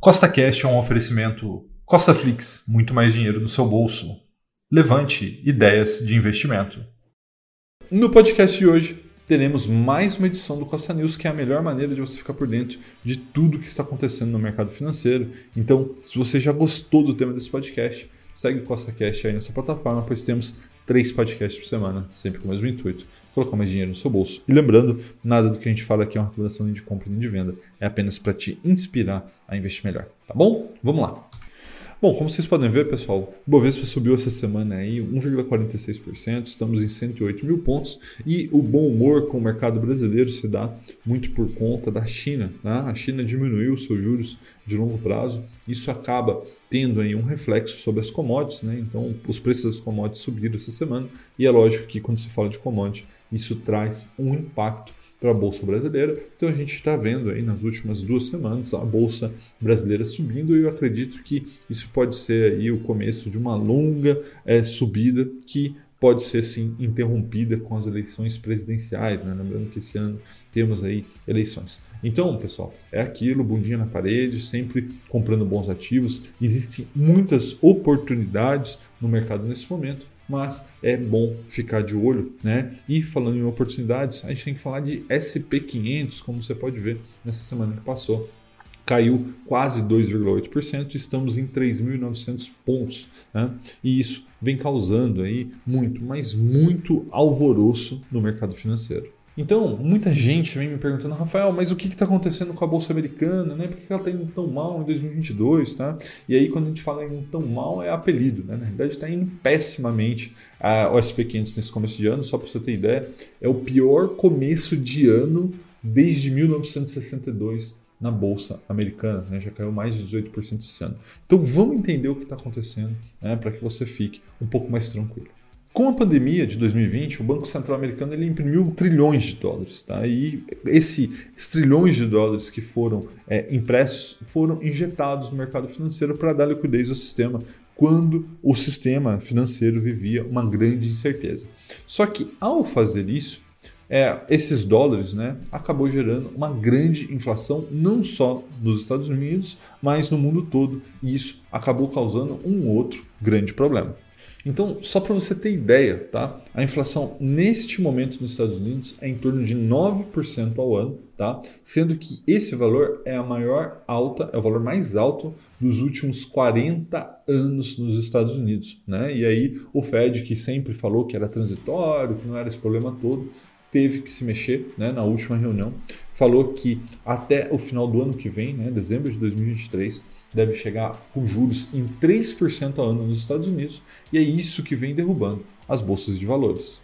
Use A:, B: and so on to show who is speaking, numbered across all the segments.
A: Costa Cash é um oferecimento Costa Flix, muito mais dinheiro no seu bolso. Levante ideias de investimento. No podcast de hoje, teremos mais uma edição do Costa News, que é a melhor maneira de você ficar por dentro de tudo que está acontecendo no mercado financeiro. Então, se você já gostou do tema desse podcast, segue o Costa Cash aí nessa plataforma, pois temos três podcasts por semana, sempre com o mesmo intuito colocar mais dinheiro no seu bolso. E lembrando, nada do que a gente fala aqui é uma recomendação nem de compra nem de venda, é apenas para te inspirar a investir melhor, tá bom? Vamos lá. Bom, como vocês podem ver, pessoal, o Bovespa subiu essa semana aí 1,46%, estamos em 108 mil pontos e o bom humor com o mercado brasileiro se dá muito por conta da China. Né? A China diminuiu os seus juros de longo prazo, isso acaba tendo aí um reflexo sobre as commodities, né? então os preços das commodities subiram essa semana e é lógico que quando se fala de commodity, isso traz um impacto para a Bolsa Brasileira. Então a gente está vendo aí nas últimas duas semanas a Bolsa Brasileira subindo e eu acredito que isso pode ser aí o começo de uma longa é, subida que pode ser sim interrompida com as eleições presidenciais, né? lembrando que esse ano temos aí eleições. Então, pessoal, é aquilo, bundinha na parede, sempre comprando bons ativos. Existem muitas oportunidades no mercado nesse momento mas é bom ficar de olho, né? E falando em oportunidades, a gente tem que falar de SP500, como você pode ver nessa semana que passou. Caiu quase 2,8%, estamos em 3.900 pontos, né? E isso vem causando aí muito, mas muito alvoroço no mercado financeiro. Então, muita gente vem me perguntando, Rafael, mas o que está acontecendo com a Bolsa Americana? Né? Por que ela está indo tão mal em 2022? Tá? E aí, quando a gente fala em tão mal, é apelido. Né? Na realidade, está indo pessimamente a, o SP500 nesse começo de ano. Só para você ter ideia, é o pior começo de ano desde 1962 na bolsa americana, né? já caiu mais de 18% esse ano. Então vamos entender o que está acontecendo né? para que você fique um pouco mais tranquilo. Com a pandemia de 2020, o Banco Central americano ele imprimiu trilhões de dólares. Tá? E esse, esses trilhões de dólares que foram é, impressos foram injetados no mercado financeiro para dar liquidez ao sistema quando o sistema financeiro vivia uma grande incerteza. Só que ao fazer isso, é, esses dólares né, acabou gerando uma grande inflação, não só nos Estados Unidos, mas no mundo todo, e isso acabou causando um outro grande problema. Então, só para você ter ideia, tá? A inflação neste momento nos Estados Unidos é em torno de 9% ao ano, tá? Sendo que esse valor é a maior alta, é o valor mais alto dos últimos 40 anos nos Estados Unidos, né? E aí o Fed que sempre falou que era transitório, que não era esse problema todo, teve que se mexer né, na última reunião. Falou que até o final do ano que vem, né, dezembro de 2023, deve chegar com juros em 3% ao ano nos Estados Unidos, e é isso que vem derrubando as bolsas de valores.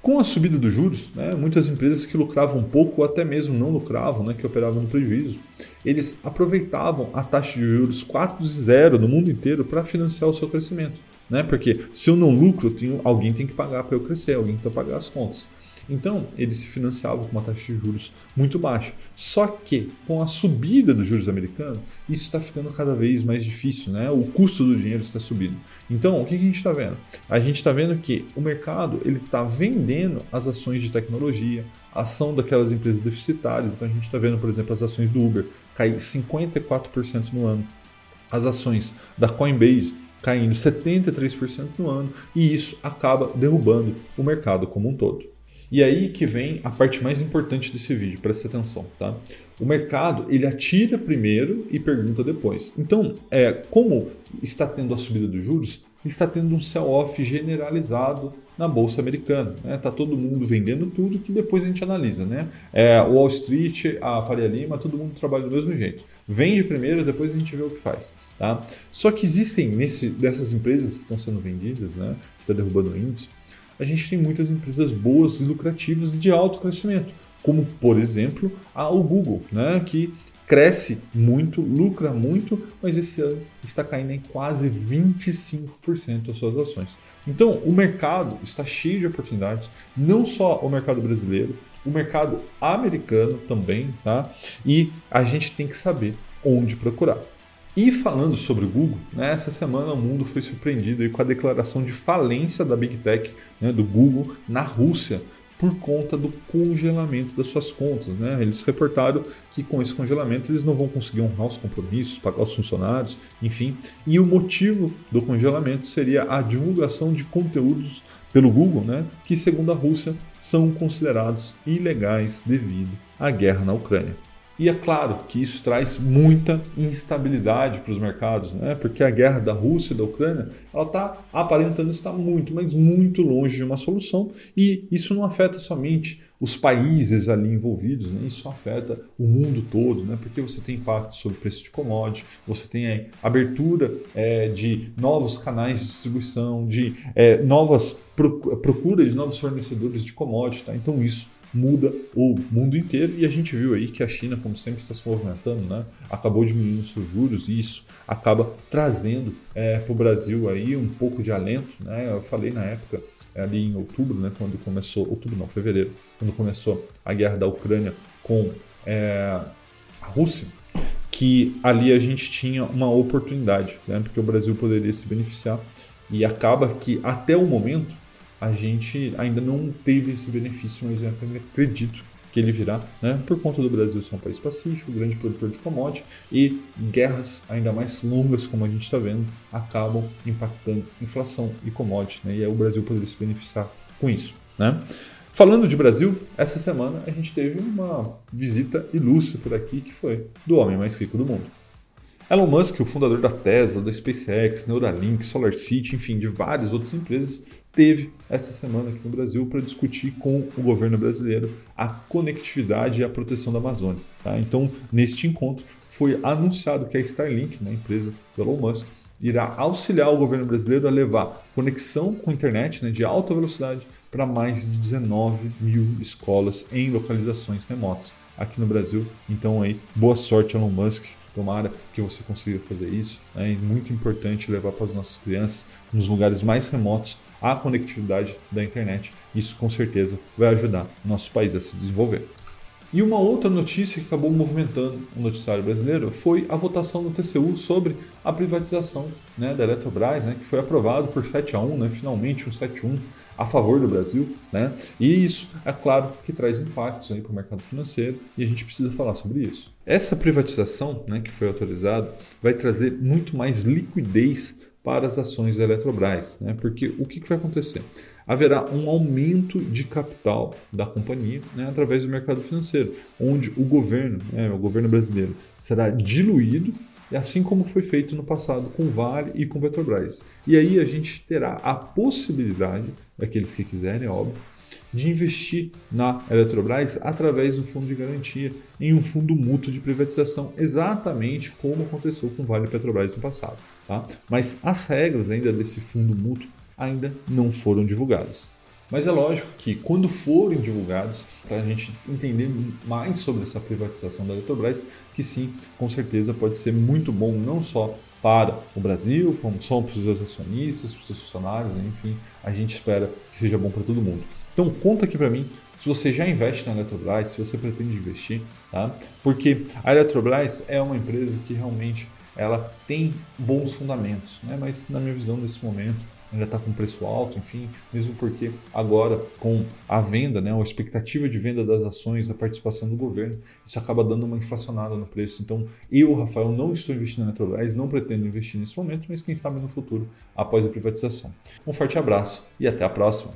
A: Com a subida dos juros, né, muitas empresas que lucravam pouco ou até mesmo não lucravam, né, que operavam no prejuízo, eles aproveitavam a taxa de juros 4 de zero no mundo inteiro para financiar o seu crescimento. Né? Porque se eu não lucro, tenho, alguém tem que pagar para eu crescer, alguém tem que pagar as contas. Então, ele se financiava com uma taxa de juros muito baixa. Só que, com a subida dos juros americanos, isso está ficando cada vez mais difícil, né? O custo do dinheiro está subindo. Então, o que a gente está vendo? A gente está vendo que o mercado ele está vendendo as ações de tecnologia, a ação daquelas empresas deficitárias. Então, a gente está vendo, por exemplo, as ações do Uber cair 54% no ano. As ações da Coinbase caindo 73% no ano, e isso acaba derrubando o mercado como um todo. E aí que vem a parte mais importante desse vídeo, presta atenção, tá? O mercado, ele atira primeiro e pergunta depois. Então, é, como está tendo a subida dos juros, está tendo um sell-off generalizado na bolsa americana. Né? Tá todo mundo vendendo tudo que depois a gente analisa. Né? É, Wall Street, a Faria Lima, todo mundo trabalha do mesmo jeito. Vende primeiro, depois a gente vê o que faz. Tá? Só que existem nesse, dessas empresas que estão sendo vendidas, né? está derrubando o índice, a gente tem muitas empresas boas e lucrativas e de alto crescimento, como por exemplo a o Google, né, que cresce muito, lucra muito, mas esse ano está caindo em quase 25% as suas ações. Então, o mercado está cheio de oportunidades, não só o mercado brasileiro, o mercado americano também, tá? E a gente tem que saber onde procurar. E falando sobre o Google, né, essa semana o mundo foi surpreendido com a declaração de falência da Big Tech, né, do Google, na Rússia, por conta do congelamento das suas contas. Né? Eles reportaram que com esse congelamento eles não vão conseguir honrar os compromissos, pagar os funcionários, enfim. E o motivo do congelamento seria a divulgação de conteúdos pelo Google, né, que segundo a Rússia são considerados ilegais devido à guerra na Ucrânia. E é claro que isso traz muita instabilidade para os mercados, né? porque a guerra da Rússia e da Ucrânia ela está aparentando estar muito, mas muito longe de uma solução. E isso não afeta somente os países ali envolvidos, né? isso afeta o mundo todo, né? porque você tem impacto sobre o preço de commodity, você tem abertura é, de novos canais de distribuição, de é, novas procura de novos fornecedores de commodity. Tá? Então isso muda o mundo inteiro e a gente viu aí que a China, como sempre, está se movimentando, né? acabou diminuindo seus juros e isso acaba trazendo é, para o Brasil aí um pouco de alento. Né? Eu falei na época, ali em outubro, né, quando começou, outubro não, fevereiro, quando começou a guerra da Ucrânia com é, a Rússia, que ali a gente tinha uma oportunidade, né, porque o Brasil poderia se beneficiar e acaba que até o momento a gente ainda não teve esse benefício, mas eu acredito que ele virá, né, por conta do Brasil ser um país pacífico, grande produtor de commodity e guerras ainda mais longas, como a gente está vendo, acabam impactando inflação e commodity, né, e aí o Brasil poderia se beneficiar com isso. Né? Falando de Brasil, essa semana a gente teve uma visita ilustre por aqui, que foi do homem mais rico do mundo. Elon Musk, o fundador da Tesla, da SpaceX, Neuralink, SolarCity, enfim, de várias outras empresas, teve essa semana aqui no Brasil para discutir com o governo brasileiro a conectividade e a proteção da Amazônia. Tá? Então, neste encontro, foi anunciado que a Starlink, né, a empresa do Elon Musk, irá auxiliar o governo brasileiro a levar conexão com a internet né, de alta velocidade para mais de 19 mil escolas em localizações remotas aqui no Brasil. Então, aí, boa sorte, Elon Musk. Tomara que você consiga fazer isso. Né? É muito importante levar para as nossas crianças nos lugares mais remotos a conectividade da internet. Isso com certeza vai ajudar o nosso país a se desenvolver. E uma outra notícia que acabou movimentando o noticiário brasileiro foi a votação do TCU sobre a privatização né, da Eletrobras, né, que foi aprovado por 7 a 1, né, finalmente um 7 a 1 a favor do Brasil. Né, e isso, é claro, que traz impactos para o mercado financeiro e a gente precisa falar sobre isso. Essa privatização né, que foi autorizada vai trazer muito mais liquidez para as ações da Eletrobras, né? porque o que, vai acontecer? Haverá um aumento de capital da companhia né, através do mercado financeiro, onde o governo, né, o governo brasileiro, será diluído, assim como foi feito no passado com Vale e com Petrobras. E aí a gente terá a possibilidade, daqueles que quiserem, óbvio, de investir na Eletrobras através do fundo de garantia em um fundo mútuo de privatização, exatamente como aconteceu com Vale e Petrobras no passado. Tá? Mas as regras ainda desse fundo mútuo ainda não foram divulgadas. Mas é lógico que quando forem divulgados, para a gente entender mais sobre essa privatização da Eletrobras, que sim, com certeza pode ser muito bom não só para o Brasil, como só para os seus acionistas, para os seus funcionários, enfim, a gente espera que seja bom para todo mundo. Então conta aqui para mim se você já investe na Eletrobras, se você pretende investir, tá? Porque a Eletrobras é uma empresa que realmente ela tem bons fundamentos, né? Mas na minha visão nesse momento ainda está com preço alto, enfim, mesmo porque agora com a venda, né, a expectativa de venda das ações, a participação do governo, isso acaba dando uma inflacionada no preço. Então, eu, Rafael, não estou investindo na Eletrobras, não pretendo investir nesse momento, mas quem sabe no futuro, após a privatização. Um forte abraço e até a próxima.